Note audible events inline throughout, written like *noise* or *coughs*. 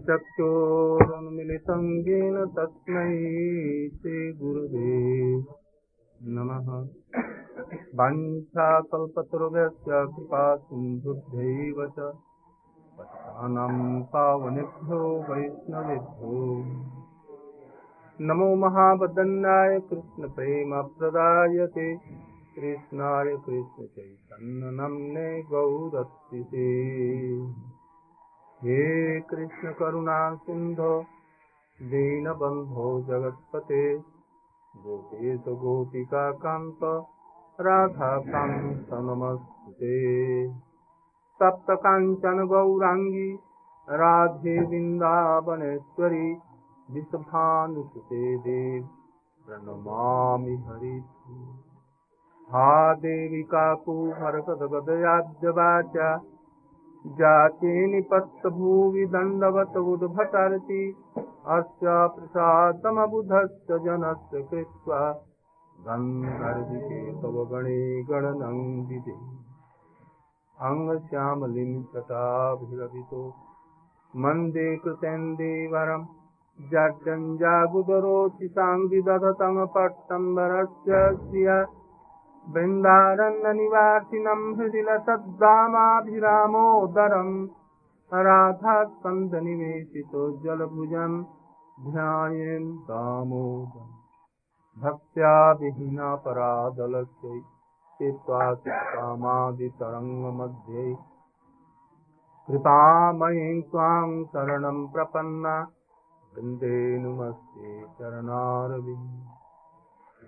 चक्षोरुन्मिलितं येन तस्मै श्रीगुरुवे नमः। वाञ्छाकल्पतरुभ्यश्च कृपा सिन्धुभ्यैव च। पतितानां पावनेभ्यो वैष्णवेभ्यो। नमो महावदन्नाय कृष्णप्रेमप्रदायते कृष्णाय कृष्णचैतन्यनम्ने गौरत्सिते हे कृष्ण करुणा सिंधो दीनबन्धो जगत्पते। गोपेश गोपिका कान्त राधाकान्त नमस्ते। सप्त काञ्चन गौराङ्गी, राधे वृन्दावनेश्वरी विषभानुसुते देव, प्रणमामि हरि। हा देवी जाते निपत्तभुवि दण्डवत उद्भटर्ति अस्य प्रसादमबुधस्य जनस्य कृत्वा गन्धर्विके तव गणे गणनन्दिते अङ्गश्यामलिं तटाभिरभितो मन्दे कृतेन्दीवरम् जड्डञ्जागुदरोति साङ्गिदधतमपट्टम्बरस्य श्रिया बृन्दारण्यनिवासिनं हृदिलसद्दामाभिरामोदरम् राधास्कन्दनिवेशितो जलभुजं ध्यायेन् दामोदरम्। भक्त्या विहीनापरादलस्यै चित्वा कामादितरङ्गमध्ये कृपामयीं त्वां शरणं प्रपन्ना। वृन्दे नुमस्ते चरणारविन्द।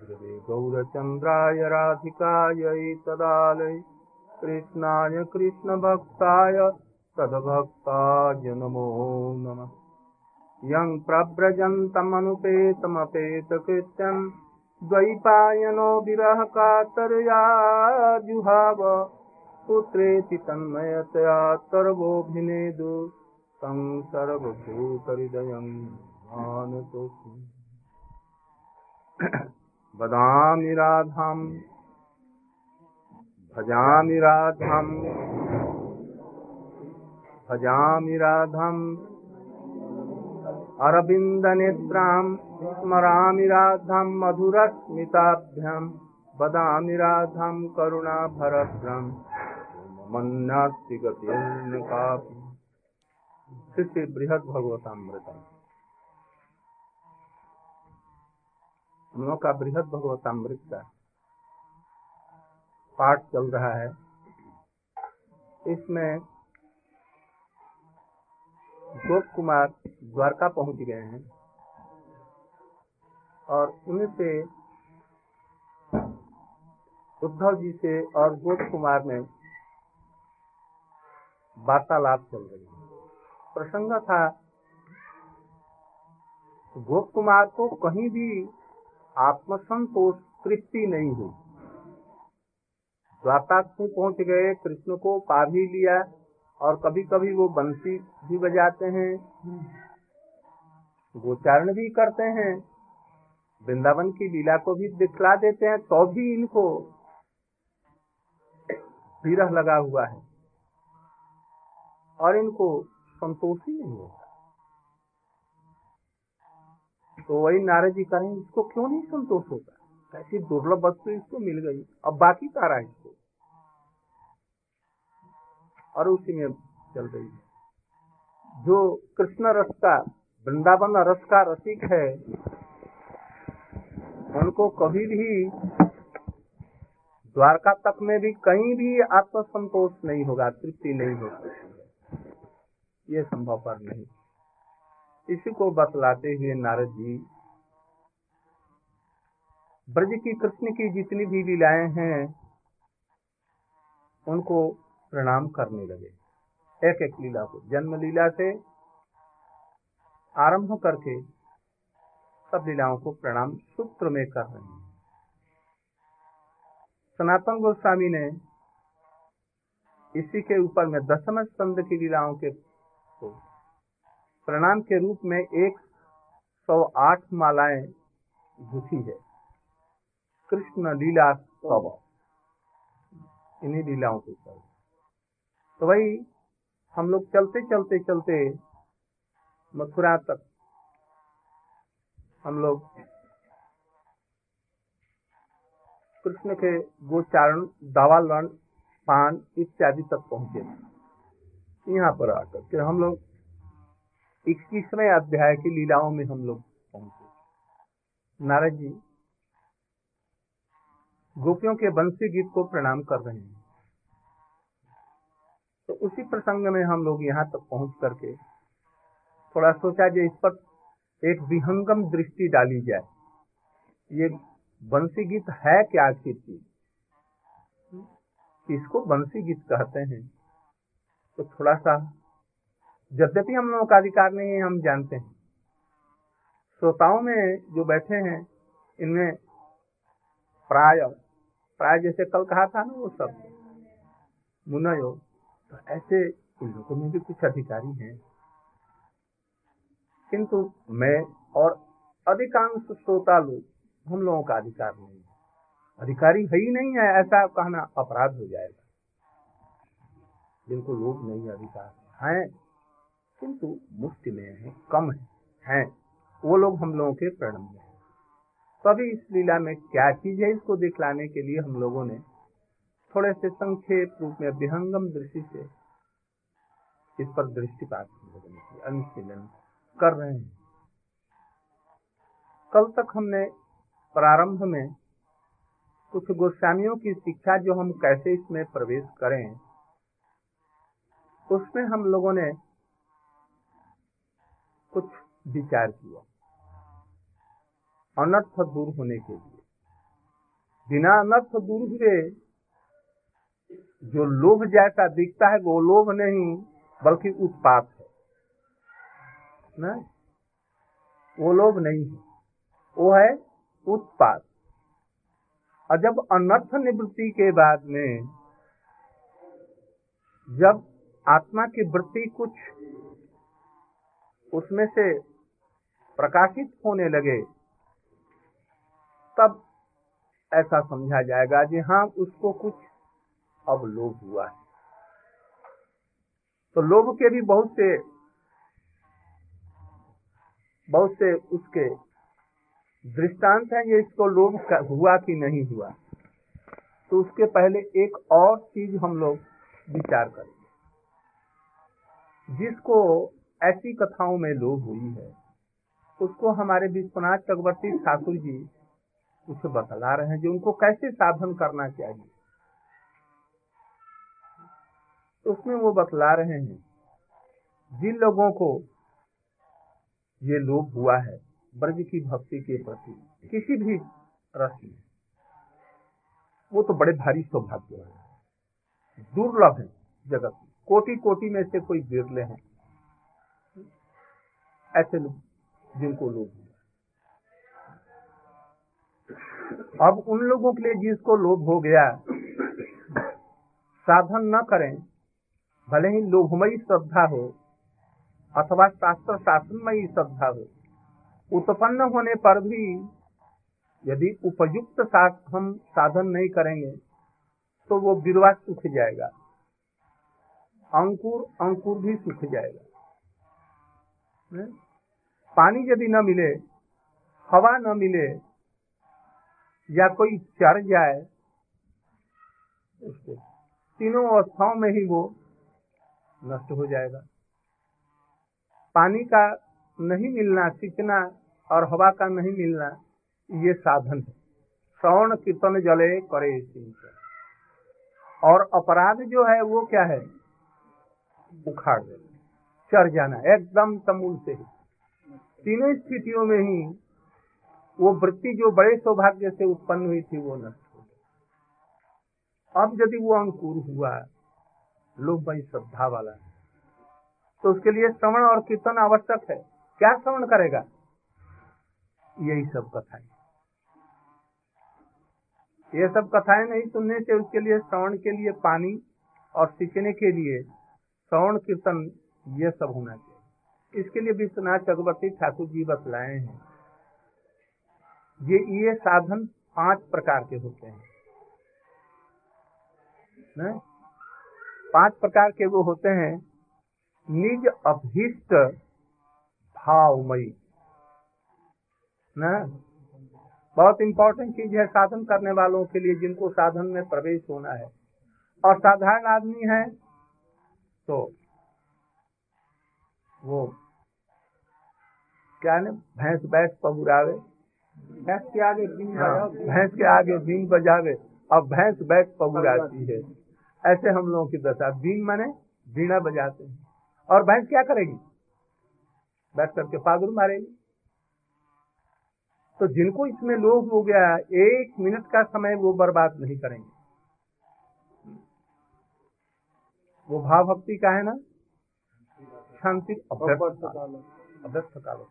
गुरवे गौरचन्द्राय राधिकायै तदालय कृष्णाय कृष्णभक्ताय तद्भक्ताय नमो नमः। यं प्रव्रजन्तमनुपेतमपेतकृत्यं द्वैपायनो विरहकातर्या जुहाव पुत्रेति तन्मयतया सर्वोऽभिनेदु। तं सर्वभूतहृदयं मानतोऽस्मि। वदामि राधाम्। भजामि राधाम्। भजामि राधाम्। अरविन्दनेत्राम् स्मरामि राधाम्। मधुरस्मिताभ्याम् वदामि राधाम्। करुणाभरभ्रम् मन्नास्ति गतिर्न कापि श्री बृहद भगवतामृतम हम लोग का बृहद भगवतामृत का पाठ चल रहा है। इसमें गोप कुमार द्वारका पहुँच गए हैं और उनसे उद्धव जी से और गोप कुमार में वार्तालाप चल रही है। प्रसंग था, गोप कुमार को कहीं भी आत्मसंतोष तृप्ति नहीं हुई। द्वारका में पहुँच गए, कृष्ण को पा भी लिया और कभी कभी वो बंसी भी बजाते हैं। गोचारण भी करते हैं। वृंदावन की लीला को भी दिखला देते हैं तो भी इनको विरह लगा हुआ है। और इनको संतोष ही नहीं होता। तो वही नारद जी करें, इसको क्यों नहीं संतोष होता? ऐसी दुर्लभ वस्तु इसको मिल गई। अब बाकी सारा इसको। और उसी में चल रही है। जो कृष्ण रस का, वृंदावन रस का रसिक है, उनको कभी भी द्वारका तक में भी कहीं भी आत्मसंतोष नहीं होगा, तृप्ति नहीं होगी ये संभव पर नहीं। इसी को बतलाते हुए नारद जी, ब्रज की कृष्ण की जितनी भी लीलाएँ हैं, उनको प्रणाम करने लगे। एक एक लीला को जन्म लीला से आरंभ करके सब लीलाओं को प्रणाम सूत्र में कर रहे हैं। सनातन गोस्वामी ने इसी के ऊपर में दसम स्कंद की लीलाओं के प्रणाम के रूप में एक सौ आठ मालाएँ गुथी है। कृष्ण लीला स्तव इन्हीं लीलाओं के ऊपर। तो वही हम लोग चलते चलते चलते मथुरा तक हम लोग कृष्ण के गोचारण दावालन पान इत्यादि तक पहुँचे। यहाँ पर आकर के हम लोग इक्कीसवें अध्याय की लीलाओं में हम लोग पहुँचे। नारद जी गोपियों के बंसी गीत को प्रणाम कर रहे हैं। तो उसी प्रसंग में हम लोग यहाँ तक पहुँच करके थोड़ा सोचा जो इस पर एक विहंगम दृष्टि डाली जाए। ये बंसी गीत है क्या आखिर चीज़ इसको बंसी गीत कहते हैं? तो थोड़ा सा यद्यपि हम लोगों का अधिकार नहीं है, हम जानते हैं। श्रोताओं में जो बैठे हैं, इनमें प्राय प्राय जैसे कल कहा था ना वो सब, मुनयो तो ऐसे इन लोगों में भी कुछ अधिकारी हैं। किंतु मैं और अधिकांश श्रोता लोग, हम लोगों का अधिकार नहीं है। अधिकारी है ही नहीं है, ऐसा कहना अपराध हो जाएगा। जिनको लोग नहीं अधिकार हैं। किंतु मुफ़्त में है, कम है, हैं। वो लोग हम लोगों के प्रणम में है। तो अभी इस लीला में क्या चीज़ है इसको दिखलाने के लिए हम लोगों ने थोड़े से संक्षेप रूप में विहंगम दृष्टि से इस पर दृष्टिपात अनुशीलन कर रहे हैं। कल तक हमने प्रारंभ में कुछ गोस्वामियों की शिक्षा जो हम कैसे इसमें प्रवेश करें, उसमें हम लोगों ने कुछ विचार किया। अनर्थ दूर होने के लिए। बिना अनर्थ दूर हुए जो लोभ जैसा दिखता है, वो लोभ नहीं, बल्कि उत्पात है। ना? वो लोभ नहीं है। वो है उत्पात और जब अनर्थ निवृत्ति के बाद में, जब आत्मा की वृत्ति कुछ उसमें से प्रकाशित होने लगे, तब ऐसा समझा जाएगा जी हाँ उसको कुछ अब लोभ हुआ है। तो लोभ के भी बहुत से बहुत से उसके दृष्टांत हैं, ये इसको लोभ हुआ कि नहीं हुआ। तो उसके पहले एक और चीज़ हम लोग विचार करेंगे, जिसको ऐसी कथाओं में लोभ हुई है। उसको हमारे विश्वनाथ चक्रवर्ती ठाकुर जी उसे बतला रहे हैं जो उनको कैसे साधन करना चाहिए। उसमें वो बतला रहे हैं, जिन लोगों को ये लोभ हुआ है, ब्रज की भक्ति के प्रति, किसी भी रस में, वो तो बड़े भारी सौभाग्य है, दुर्लभ है जगत कोटि कोटि में से कोई बिरले हैं। ऐसे लोग जिनको लोभ अब उन लोगों के लिए जिसको लोभ हो गया, साधन न करें, भले ही लोभमयी श्रद्धा हो अथवा शास्त्र शासनमयी श्रद्धा हो, उत्पन्न होने पर भी यदि उपयुक्त हम साधन नहीं करेंगे तो वो बिरवा सूख जाएगा। अंकुर अंकुर भी सूख जाएगा। पानी यदि न मिले, हवा न मिले, या कोई चढ़ जाए, उसको तीनों अवस्थाओं में ही वो नष्ट हो जाएगा। पानी का नहीं मिलना, सिंचना और हवा का नहीं मिलना, ये साधन है। श्रवण कीर्तन जले करे और अपराध जो है, वो क्या है? उखाड़ देना। चढ़ जाना, एकदम तमूल से ही। तीनों स्थितियों में ही वो वृत्ति जो बड़े सौभाग्य से उत्पन्न हुई थी, वो नष्ट हो गई। अब यदि वो अंकुर हुआ, लोग भाई श्रद्धा वाला तो उसके लिए श्रवण और कीर्तन आवश्यक है। क्या श्रवण करेगा? यही सब कथाएँ। ये सब कथाएँ नहीं सुनने से उसके लिए श्रवण के लिए पानी और सीखने के लिए श्रवण, कीर्तन, ये सब होना चाहिए। इसके लिए विश्वनाथ चक्रवर्ती ठाकुर जी बतलाए हैं। ये ये साधन पाँच प्रकार के होते हैं। ने? पाँच प्रकार के वो होते हैं, निज अभीष्ट भावमयी। ना बहुत इंपॉर्टेंट चीज़ है साधन करने वालों के लिए जिनको साधन में प्रवेश होना है। और साधारण आदमी है तो वो क्या ने भैंस बैठ पबुरावे भैंस के आगे बीन हाँ, भैंस के आगे बीन बजावे। और भैंस बैठ पबुराती है। ऐसे हम लोगों की दशा। बीन माने बीणा बजाते हैं। और भैंस क्या करेगी? बैठ करके पागुर मारेगी। तो जिनको इसमें लोभ हो गया एक मिनट का समय वो बर्बाद नहीं करेंगे। वो भाव भक्ति का है ना? शांति अभ्यस्त काल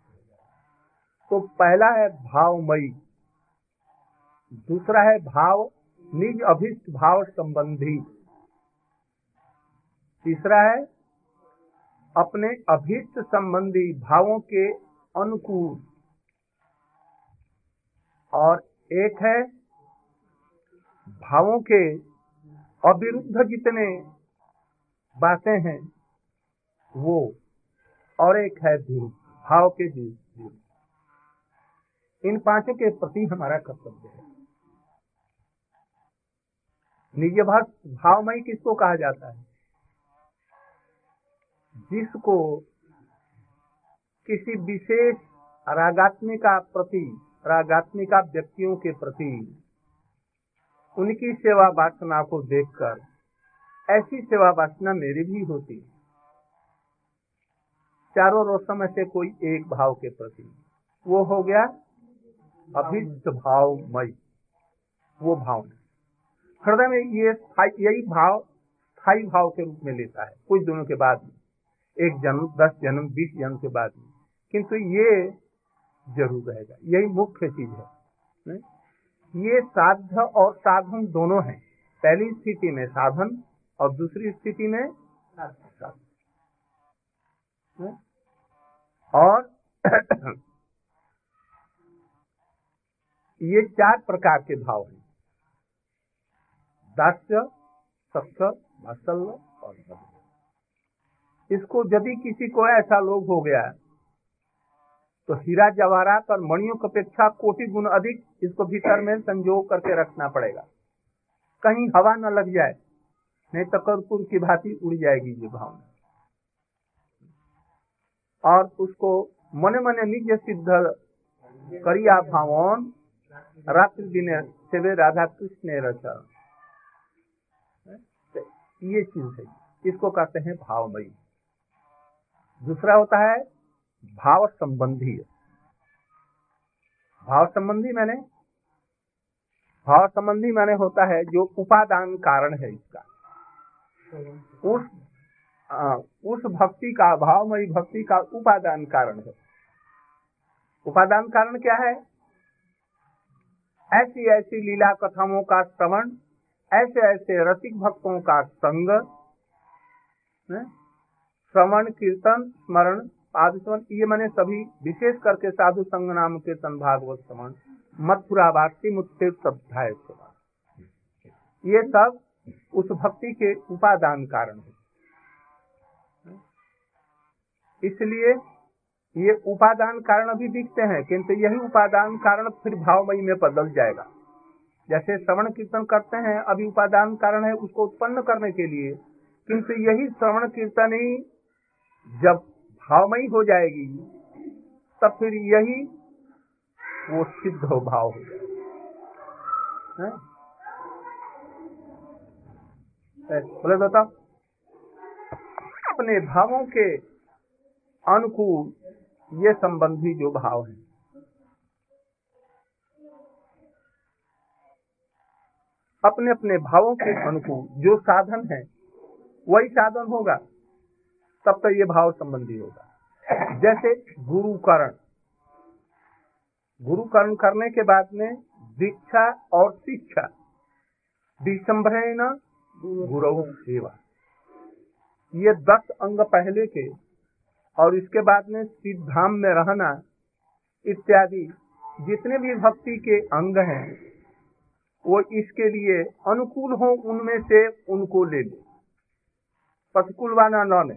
तो पहला है भावमयी, दूसरा है भाव, निज अभिष्ट भाव संबंधी, तीसरा है अपने अभिष्ट संबंधी भावों के अनुकूल, और एक है भावों के अविरुद्ध जितने बातें हैं वो, और एक है धीर भाव के धीर इन पाँचों के प्रति हमारा कर्तव्य है। निज भावमयी किसको कहा जाता है? जिसको किसी विशेष रागात्मिका प्रति रागात्मिका व्यक्तियों के प्रति, उनकी सेवा वासना को देखकर, ऐसी सेवा वासना मेरी भी होती चारों रोशम से कोई एक भाव के प्रति। वो हो गया अभिष्ट भावमय। वो भावना हृदय में ये यही भाव स्थायी भाव के रूप में लेता है। कुछ दिनों के बाद में एक जन्म, दस जन्म, बीस जन्म के बाद में किंतु ये ज़रूर रहेगा। यही मुख्य चीज़ है। ने? ये साध्य और साधन दोनों हैं। पहली स्थिति में साधन और दूसरी स्थिति में साधन। और ये चार प्रकार के भाव हैं। दास्य सत्य वात्सल्य और इसको यदि किसी को ऐसा लोग हो गया तो हीरा जवाहरात और मणियों की अपेक्षा कोटि गुण अधिक इसको भीतर में संजोग करके रखना पड़ेगा। कहीं हवा न लग जाए, नहीं तो कर्पूर की भांति उड़ जाएगी ये भावना। और उसको मने मने निज सिद्ध करिया भावन रात्रि दिन सेवे राधा कृष्ण रचा ये चीज़ है। इसको कहते हैं भावमयी। दूसरा होता है भाव संबंधी। भाव संबंधी मैंने? भाव संबंधी मैंने होता है जो उपादान कारण है इसका। उस आ, उस भक्ति का भावमयी भक्ति का उपादान कारण है। उपादान कारण क्या है? ऐसी ऐसी लीला कथाओं का श्रवण, ऐसे ऐसे रसिक भक्तों का संग श्रवण, कीर्तन, स्मरण पादस्मरण ये मैंने सभी विशेष करके साधु संग नाम के भागवत श्रवण, मथुरा वासी मुत्तीर्थ अध्याय ये सब उस भक्ति के उपादान कारण है। इसलिए ये उपादान कारण अभी दिखते हैं, किंतु यही उपादान कारण फिर भावमयी में बदल जाएगा। जैसे श्रवण कीर्तन करते हैं, अभी उपादान कारण है उसको उत्पन्न करने के लिए, किंतु यही श्रवण कीर्तन ही जब भावमयी हो जाएगी, तब फिर यही वो सिद्ध हो भाव हो? जाएगा बोले बताओ अपने भावों के अनुकूल ये संबंधी जो भाव है। अपने अपने भावों के अनुकूल जो साधन है, वही साधन होगा, तब तो ये भाव संबंधी होगा। जैसे गुरुकरण। गुरुकरण करने के बाद में दीक्षा और शिक्षा। न गुरु सेवा। ये दस अंग पहले के और इसके बाद में सिद्धाम में रहना इत्यादि जितने भी भक्ति के अंग हैं, वो इसके लिए अनुकूल हो, उनमें से उनको ले ले। प्रतिकूल वाला न ले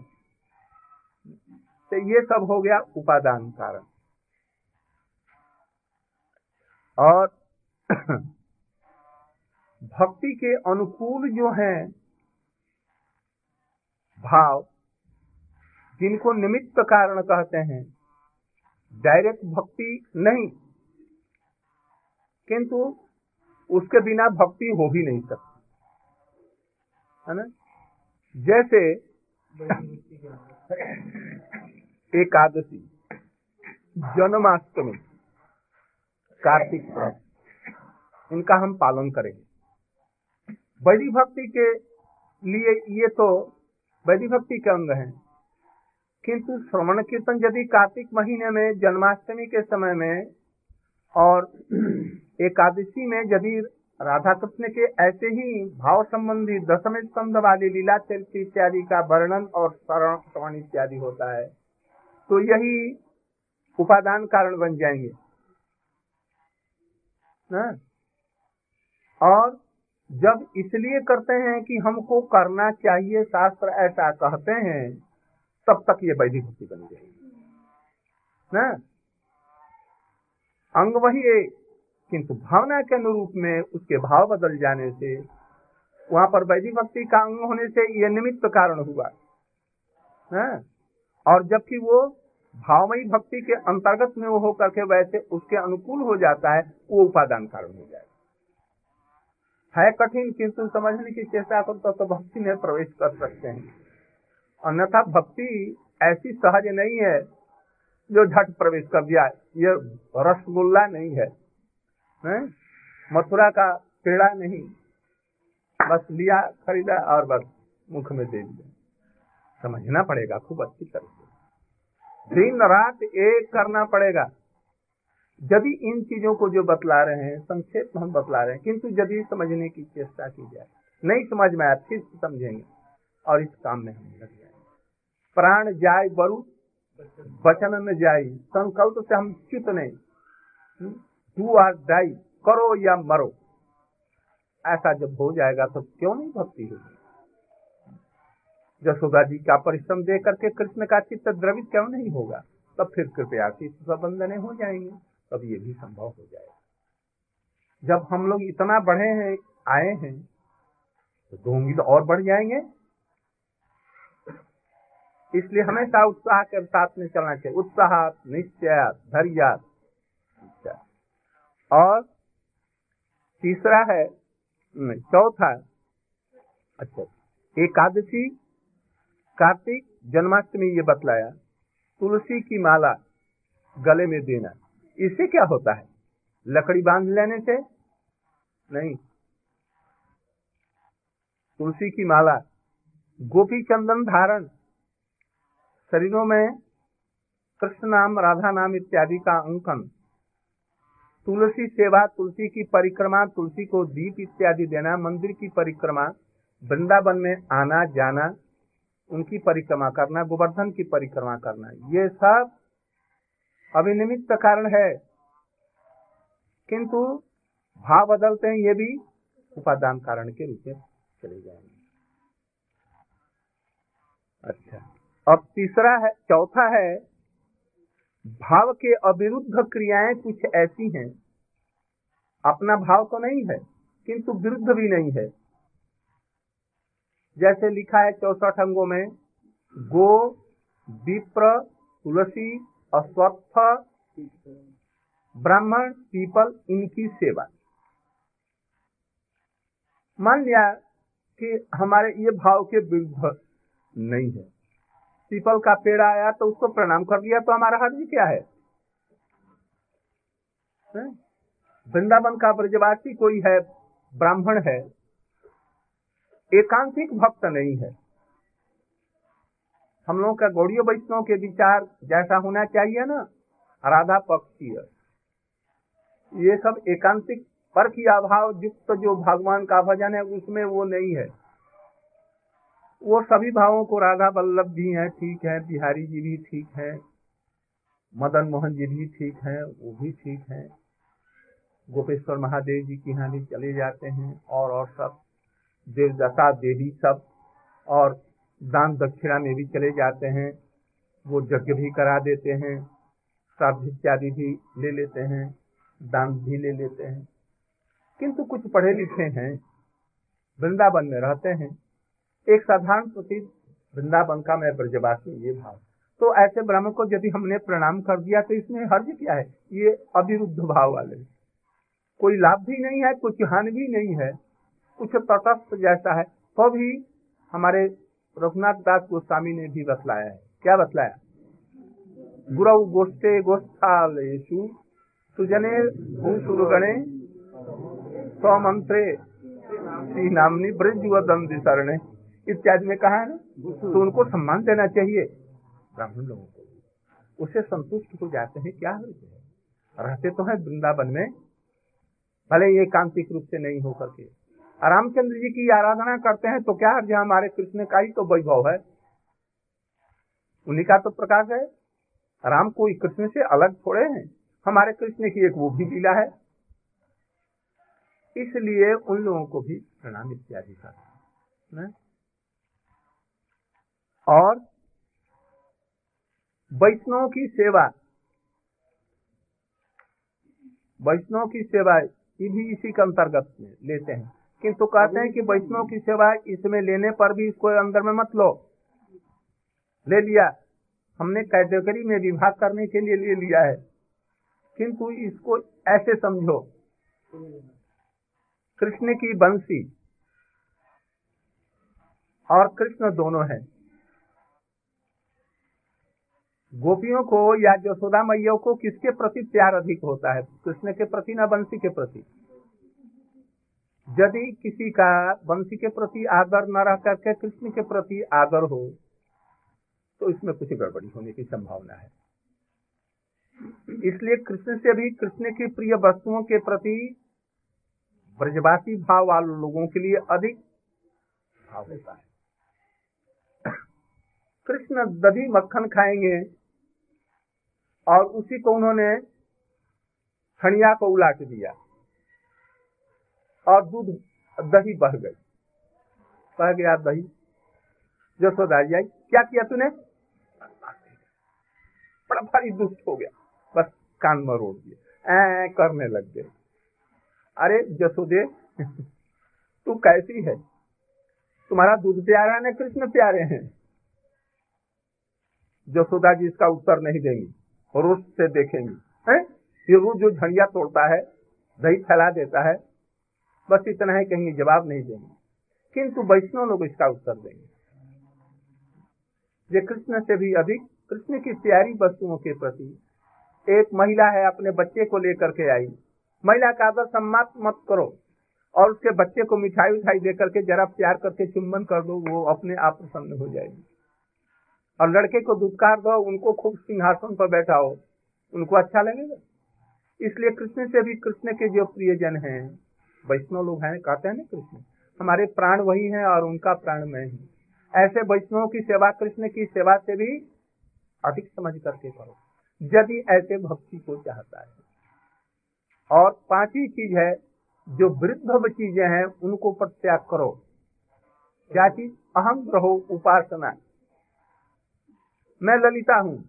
तो ये सब हो गया उपादान कारण। और *clears throat* भक्ति के अनुकूल जो हैं, भाव जिनको निमित्त कारण कहते हैं। डायरेक्ट भक्ति नहीं। किंतु उसके बिना भक्ति हो भी नहीं सकती। है ना? जैसे एकादशी, जन्माष्टमी, कार्तिक इनका हम पालन करेंगे। वैदिक भक्ति के लिए ये तो वैदिक भक्ति के अंग हैं। किंतु श्रवण कीर्तन यदि कार्तिक महीने में, जन्माष्टमी के समय में और *clears throat* एकादशी में यदि राधा कृष्ण के ऐसे ही भाव संबंधी दशम स्कंद वाली लीला चरित्र इत्यादि का वर्णन और श्रवण इत्यादि होता है तो यही उपादान कारण बन जाएँगे ना? और जब इसलिए करते हैं कि हमको करना चाहिए शास्त्र ऐसा कहते हैं तब तक ये वैदिक भक्ति बन जाएगी ना? अंग वही एक किंतु भावना के अनुरूप में उसके भाव बदल जाने से, वहाँ पर वैदिक भक्ति का अंग होने से यह निमित्त कारण हुआ। है और जबकि वो भावमयी भक्ति के अंतर्गत में वो होकर के वैसे उसके अनुकूल हो जाता है, वो उपादान कारण हो जाए। है कठिन, किंतु समझने की चेष्टा करते तो भक्ति में प्रवेश कर सकते हैं। अन्यथा भक्ति ऐसी सहज नहीं है जो झट प्रवेश कर जाए। ये रसगुल्ला नहीं है मथुरा का पेड़ा नहीं। बस लिया, खरीदा और बस मुख में दे दिया। समझना पड़ेगा, खूब अच्छी तरह से। दिन रात एक करना पड़ेगा। यदि इन चीज़ों को जो बतला रहे हैं, संक्षेप में हम बतला रहे हैं, किंतु यदि समझने की चेष्टा की जाए, नहीं समझ में आया फिर समझेंगे और इस काम में हम लग जाएँगे। प्राण जाय बरु, वचन न जाय। संकल्प से हम च्युत नहीं। डू आर डाई करो या मरो। ऐसा जब हो जाएगा तो क्यों नहीं भक्ति होगी? जसोदा जी का परिश्रम दे करके कृष्ण का चित्त द्रवित क्यों नहीं होगा? तब फिर कृपया की प्रबंधने हो जाएँगे, तब ये भी संभव हो जाएगा। जब हम लोग इतना बढ़े हैं, आए हैं तो दोंगी तो और बढ़ जाएँगे। इसलिए हमेशा उत्साह के साथ में चलना चाहिए। उत्साह, निश्चय, धैर्य और तीसरा है चौथा अच्छा एकादशी, कार्तिक जन्माष्टमी ये बतलाया, तुलसी की माला गले में देना, इससे क्या होता है? लकड़ी बाँध लेने से? नहीं। तुलसी की माला, गोपी चंदन धारण शरीरों में कृष्ण नाम, राधा नाम इत्यादि का अंकन, तुलसी सेवा, तुलसी की परिक्रमा, तुलसी को दीप इत्यादि देना, मंदिर की परिक्रमा, वृंदावन में आना, जाना, उनकी परिक्रमा करना, गोवर्धन की परिक्रमा करना, ये सब अभिनिमित्त कारण है। किंतु भाव बदलते हैं, ये भी उपादान कारण के रूप में चले जाएँगे। अच्छा। अब तीसरा है, चौथा है, भाव के अविरुद्ध क्रियाएँ कुछ ऐसी हैं। अपना भाव तो नहीं है, किंतु विरुद्ध भी नहीं है। जैसे लिखा है चौसठ अंगों में, गो, विप्र, तुलसी अश्वत्थ ब्राह्मण, पीपल, इनकी सेवा। मान लिया कि हमारे ये भाव के विरुद्ध नहीं है। पीपल का पेड़ आया तो उसको प्रणाम कर दिया तो हमारा हर्ज क्या है? वृंदावन का ब्रजवासी कोई है, ब्राह्मण है एकांतिक भक्त नहीं है। हम लोग का गौड़ियों वैष्णव के विचार जैसा होना चाहिए ना, राधा पक्षीय ये सब एकांतिक पर की अभाव युक्त जो भगवान का भजन है, उसमें वो नहीं है। वो सभी भावों को राधा वल्लभ जी हैं, ठीक है, बिहारी जी भी ठीक है, मदन मोहन जी भी ठीक है, वो भी ठीक है। गोपेश्वर महादेव जी की हानि चले जाते हैं और और सब, देवदत्ता देवी सब, और दान दक्षिणा में भी चले जाते हैं, वो यज्ञ भी करा देते हैं, श्राद्ध इत्यादि भी ले लेते हैं, दान भी ले लेते हैं। किंतु कुछ पढ़े लिखे हैं, वृंदावन में रहते हैं एक साधारण प्रति वृंदावन का मैं ब्रजवासी, ये भाव। तो ऐसे ब्राह्मण को यदि हमने प्रणाम कर दिया तो इसमें हर्ज क्या है? ये अविरुद्ध भाव वाले कोई लाभ भी नहीं है कुछ हानि भी नहीं है। कुछ तटस्थ जैसा है। तो भी हमारे रघुनाथ दास गोस्वामी ने भी बतलाया है। क्या बतलाया? गुरु गोष्ठे गोष्ठालेशु सुजने भूसुरगणे स्वमंत्रे श्री नामनी ब्रज शरण। इत्यादि में कहा है ना? तो उनको सम्मान देना चाहिए। ब्राह्मण लोगों को उसे संतुष्ट हो जाते हैं क्या है? रहते तो है वृंदावन में भले ये कांतिक रूप से नहीं होकर के। रामचंद्र जी की आराधना करते हैं तो क्या अर्ज़ हमारे कृष्ण का ही तो वैभव है। उन्हीं का तो प्रकाश है। राम कोई कृष्ण से अलग थोड़े हैं। हमारे कृष्ण की एक वो भी लीला है। इसलिए उन लोगों को भी प्रणाम इत्यादि कर और वैष्णव की सेवा। वैष्णव की सेवा ये भी इसी के अंतर्गत लेते हैं। किंतु कहते हैं कि वैष्णव की सेवा इसमें लेने पर भी इसको अंदर में मत लो। ले लिया। हमने कैटेगरी में विभाग करने के लिए ले लिया है। किंतु इसको ऐसे समझो। कृष्ण की बंसी और कृष्ण दोनों हैं। गोपियों को या यशोदा मैया को किसके प्रति प्यार अधिक होता है? कृष्ण के प्रति ना बंसी के प्रति? यदि किसी का बंसी के प्रति आदर न रह करके कृष्ण के प्रति आदर हो तो इसमें कुछ गड़बड़ी होने की संभावना है। इसलिए कृष्ण से भी कृष्ण की प्रिय वस्तुओं के प्रति ब्रजवासी भाव वाले लोगों के लिए अधिक भाव होता है। *coughs* कृष्ण दधी मक्खन खाएँगे और उसी को उन्होंने खनिया को उलाट दिया और दूध, दही बह गई। बह गया दही। जी आई, क्या किया तूने? बड़ा भारी दुष्ट हो गया। बस कान में रोड दिया। ऐ करने लग गए। अरे जसोदे, तू कैसी है? तुम्हारा दूध प्यारा है, कृष्ण प्यारे हैं। जसोदा जी इसका उत्तर नहीं देंगी। रोज से देखेंगी, है? रोज जो झड़िया तोड़ता है, दही फैला देता है, बस इतना है कहीं जवाब नहीं देंगे। किंतु वैष्णव लोग इसका उत्तर देंगे। ये कृष्ण से भी अधिक, कृष्ण की प्यारी वस्तुओं के प्रति एक महिला है, अपने बच्चे को लेकर के आई। महिला का आदर सम्मान मत करो, और उसके बच्चे को मिठाई उठाई दे करके जरा प्यार करके चुम्बन कर दो, वो अपने आप प्रसन्न हो जाएगी। और लड़के को दुत्कार दो, उनको खूब सिंहासन पर बैठाओ। उनको अच्छा लगेगा। इसलिए कृष्ण से भी कृष्ण के जो प्रियजन हैं, वैष्णव लोग हैं, कहते हैं ना कृष्ण, हमारे प्राण वही हैं और उनका प्राण मैं हूँ। ऐसे वैष्णव की सेवा, कृष्ण की सेवा से भी अधिक समझ करके करो। यदि ऐसे भक्ति को चाहता है। और पांचवी चीज़ है, जो वृद्ध चीज़ें हैं, उनको प्रत्याग करो। क्या चीज़? अहम रहो उपासना। मैं ललिता हूँ।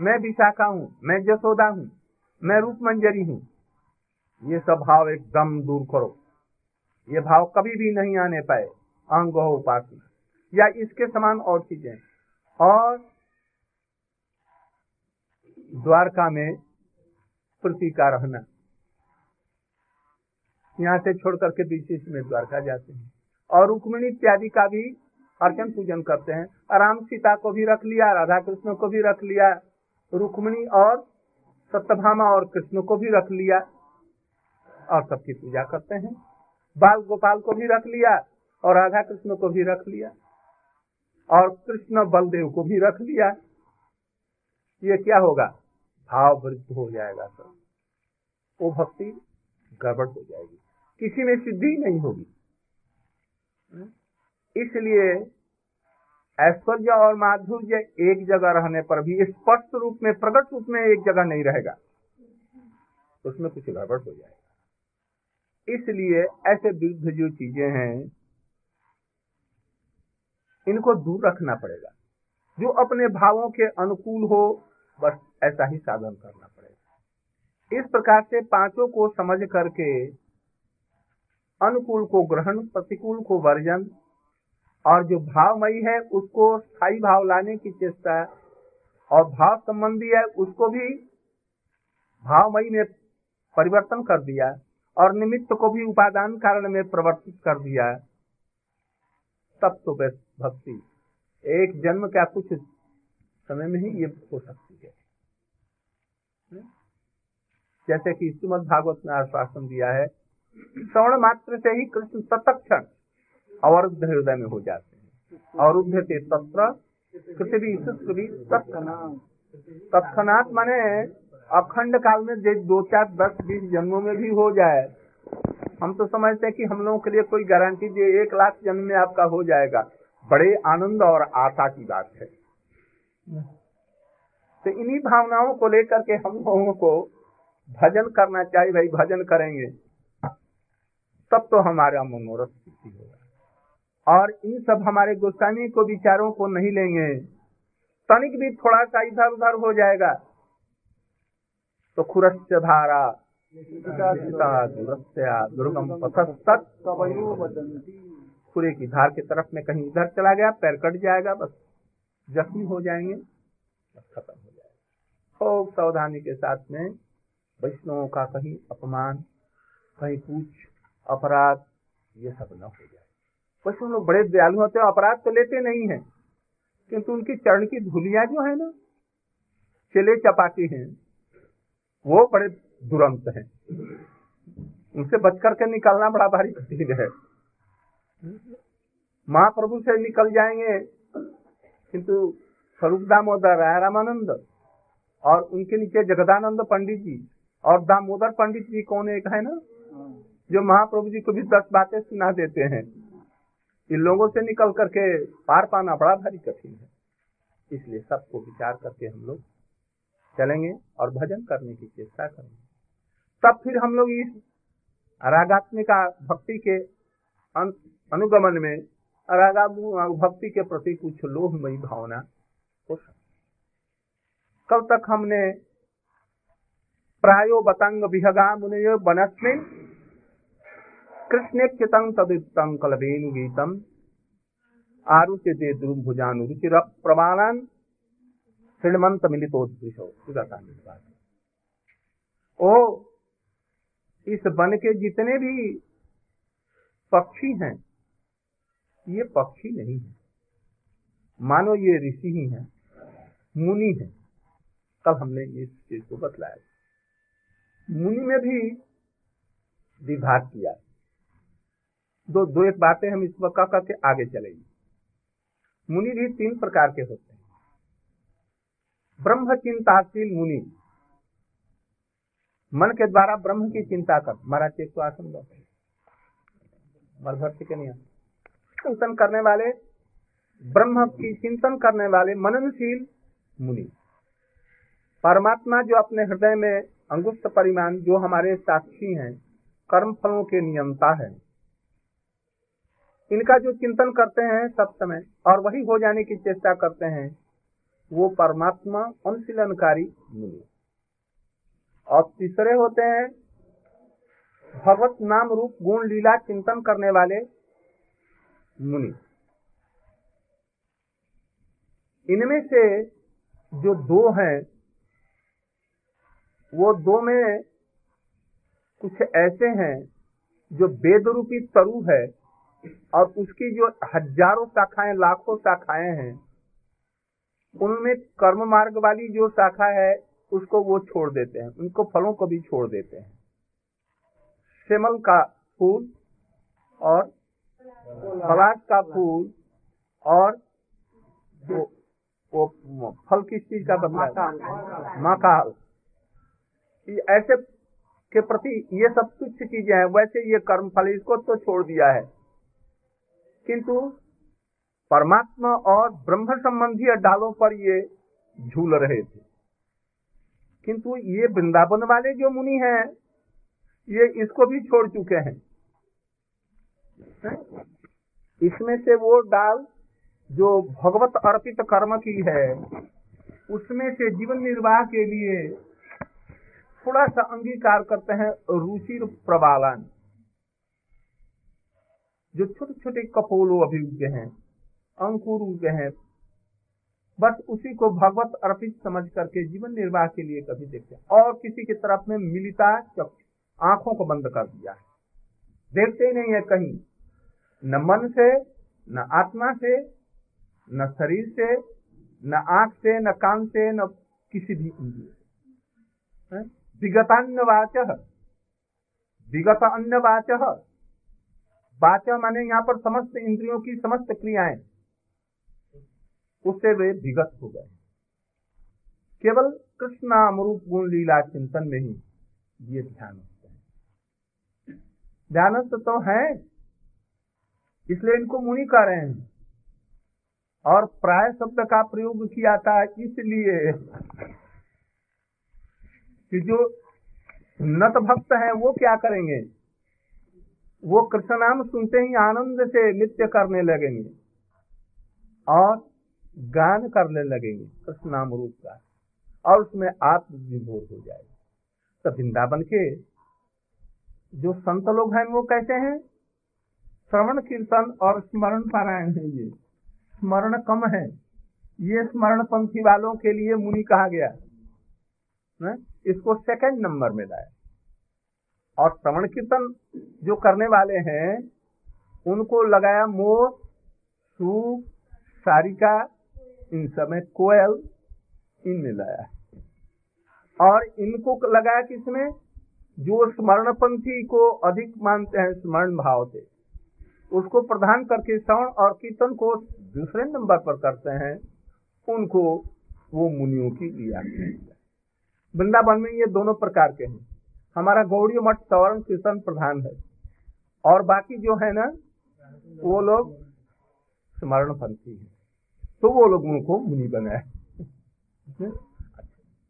मैं विशाखा हूँ। मैं जसोदा हूँ। मैं रूप मंजरी हूँ। ये सब भाव एकदम दूर करो। ये भाव कभी भी नहीं आने पाए। अंग उपासना या इसके समान और चीज़ें। और द्वारका में पृथ्वी का रहना। यहाँ से छोड़ करके बीच में द्वारका जाते हैं। और रुक्मिणी इत्यादि का भी अर्चन पूजन करते हैं। राम सीता को भी रख लिया, राधा कृष्ण को भी रख लिया, रुक्मिणी और सत्यभामा और कृष्ण को भी रख लिया और सबकी पूजा करते हैं। बाल गोपाल को भी रख लिया और राधा कृष्ण को भी रख लिया और कृष्ण बलदेव को भी रख लिया। ये क्या होगा? भाव वृद्ध हो जाएगा सर वो भक्ति गड़बड़ हो जाएगी। किसी में सिद्धि नहीं होगी। इसलिए ऐश्वर्य और माधुर्य एक जगह रहने पर भी स्पष्ट रूप में, प्रकट रूप में एक जगह नहीं रहेगा। उसमें कुछ गड़बड़ हो जाएगा। इसलिए ऐसे विरुद्ध जो चीज़ें हैं, इनको दूर रखना पड़ेगा। जो अपने भावों के अनुकूल हो, बस ऐसा ही साधन करना पड़ेगा। इस प्रकार से पाँचों को समझ करके अनुकूल को ग्रहण, प्रतिकूल को वर्जन और जो भावमयी है, उसको स्थायी भाव लाने की चेष्टा और भाव संबंधी है, उसको भी भावमयी में परिवर्तन कर दिया और निमित्त को भी उपादान कारण में परिवर्तित कर दिया तब तो भक्ति। एक जन्म का कुछ समय में ही ये हो सकती है। जैसे कि श्रीमद भागवत ने आश्वासन दिया है, श्रवण मात्र से ही कृष्ण तत्क्षण अवरुद्ध हृदय में हो जाते हैं। अवरुद्ध थे तत्र, पृथ्वी तत्नाथ माने अखंड काल में दो, चार, दस, बीस जन्मों में भी हो जाए। हम तो समझते हैं कि हम लोगों के लिए कोई गारंटी दे एक लाख जन्म में आपका हो जाएगा। बड़े आनंद और आशा की बात है। तो इन्हीं भावनाओं को लेकर के हम लोगों को भजन करना चाहिए, भाई, भजन करेंगे। तब तो हमारा मनोरथ होगा। और इन सब हमारे गोस्वामी को विचारों को नहीं लेंगे। तनिक भी थोड़ा सा इधर उधर हो जाएगा। तो खुरस्य धारा। दुर्गम खुरे की धार के तरफ़ में कहीं इधर चला गया पैर कट जाएगा बस जख्मी हो जाएँगे बस खत्म हो जाएगा। खूब सावधानी के साथ में वैष्णवों का कहीं अपमान कहीं कुछ अपराध ये सब न हो जाए। वैष्णव लोग बड़े दयालु होते हैं अपराध तो लेते नहीं है। किंतु उनकी चरण की धुलिया जो है ना चले चपाती हैं। वो बड़े दुरंत हैं। उनसे बच करके निकलना बड़ा भारी कठिन है। महाप्रभु से निकल जाएँगे किंतु स्वरूप दामोदर रामानंद और उनके नीचे जगदानंद पंडित जी और दामोदर पंडित जी कौन एक है ना जो महाप्रभु जी को भी दस बातें सुना देते हैं। इन लोगों से निकल करके पार पाना बड़ा भारी कठिन है। इसलिए सबको विचार करके हम लोग चलेंगे और भजन करने की चेष्टा करेंगे। तब फिर हम लोग इस रागात्मिका भक्ति के अनुगमन में रागा भक्ति के प्रति कुछ लोभमयी भावना हो सकती कल तक हमने प्रायो बतंग विहगा मुनयो बनस्मिन कृष्ण चितंग तदुत्तम कलबेनु गीतम आरुचि दे ध्रुव भुजानु रुचिर प्रमाणन श्रीमंत मिलित ओ, इस वन के जितने भी पक्षी हैं, ये पक्षी नहीं है। मानो ये ऋषि ही हैं, मुनि हैं। कल हमने इस चीज़ को बतलाया। मुनि में भी विभाग किया। दो दो एक बातें हम इस वक्त करके आगे चलेंगे। मुनि भी तीन प्रकार के होते हैं। ब्रह्म चिंताशील मुनि। मन के द्वारा ब्रह्म की चिंता कर। महाराज एक तो आसन के नहीं चिंतन करने वाले, ब्रह्म की चिंतन करने वाले मननशील मुनि। परमात्मा जो अपने हृदय में अंगुष्ठ परिमाण, जो हमारे साक्षी हैं, कर्म फलों के नियमता है। इनका जो चिंतन करते हैं सब समय और वही हो जाने की चेष्टा करते हैं, वो परमात्मा अनुशीलनकारी मुनि और तीसरे होते हैं, भगवत नाम रूप गुण लीला चिंतन करने वाले मुनि। इनमें से जो दो हैं, वो दो में कुछ ऐसे हैं, जो वेद रूपी तरु है। और उसकी जो हज़ारों शाखाएँ लाखों शाखाएँ हैं उनमें कर्म मार्ग वाली जो शाखा है उसको वो छोड़ देते हैं। उनको फलों को भी छोड़ देते हैं। सेमल का फूल और पलाश का फूल और वो, वो फल किस चीज़ का बदला माकाल ऐसे के प्रति ये सब तुच्छ चीज़ें हैं वैसे ये कर्म फल इसको तो छोड़ दिया है। किंतु परमात्मा और ब्रह्म संबंधी डालों पर ये झूल रहे थे। किंतु ये वृंदावन वाले जो मुनि हैं, ये इसको भी छोड़ चुके हैं। इसमें से वो डाल जो भगवत अर्पित कर्म की है, उसमें से जीवन निर्वाह के लिए थोड़ा सा अंगीकार करते हैं रुचिर प्रबालन जो छोटे छोटे कपोलो उगे हैं, अंकुर उगे हैं, बस उसी को भगवत अर्पित समझ करके जीवन निर्वाह के लिए कभी देखते और किसी की तरफ़ में मिलता आँखों को बंद कर दिया है। देखते ही नहीं है कहीं, न मन से, न आत्मा से, न शरीर से, न आँख से, न कान से, न किसी भी इंद्रिय विगतान्य वाच विगत अन्य वाच वाच माने यहाँ पर समस्त इंद्रियों की समस्त क्रियाएँ। उससे वे विगत हो गए। केवल कृष्ण अमरूप गुण लीला चिंतन में ही ये ध्यान होते ध्यानस्थ तो है, इसलिए इनको मुनि कह रहे हैं। और प्राय शब्द का प्रयोग किया था इसलिए कि जो नत भक्त हैं वो क्या करेंगे? वो कृष्ण नाम सुनते ही आनंद से नृत्य करने लगेंगे और गान करने लगेंगे कृष्ण नाम रूप का, और उसमें आत्मविभोर हो जाएगा। तो वृंदावन के जो संत लोग हैं, वो कैसे हैं? श्रवण कीर्तन और स्मरण पारायण है ये। स्मरण कम है। ये स्मरण पंथी वालों के लिए मुनि कहा गया। है? इसको सेकंड नंबर में लाया। और श्रवण कीर्तन जो करने वाले हैं, उनको लगाया मोर, सूप, सारिका, इन समय कोयल इनमें लाया और इनको लगाया किसमें जो स्मरण स्मरणपंथी को अधिक मानते हैं, स्मरण भाव से, उसको प्रधान करके श्रवण और कीर्तन को दूसरे नंबर पर करते हैं, उनको वो मुनियों की लिया वृंदावन में ये दोनों प्रकार के हैं। हमारा गौड़ी मठ सवर्ण कीर्तन प्रधान है। और बाकी जो है ना, वो लोग स्मरण पंथी है। तो वो लोग उनको मुनि बनाए।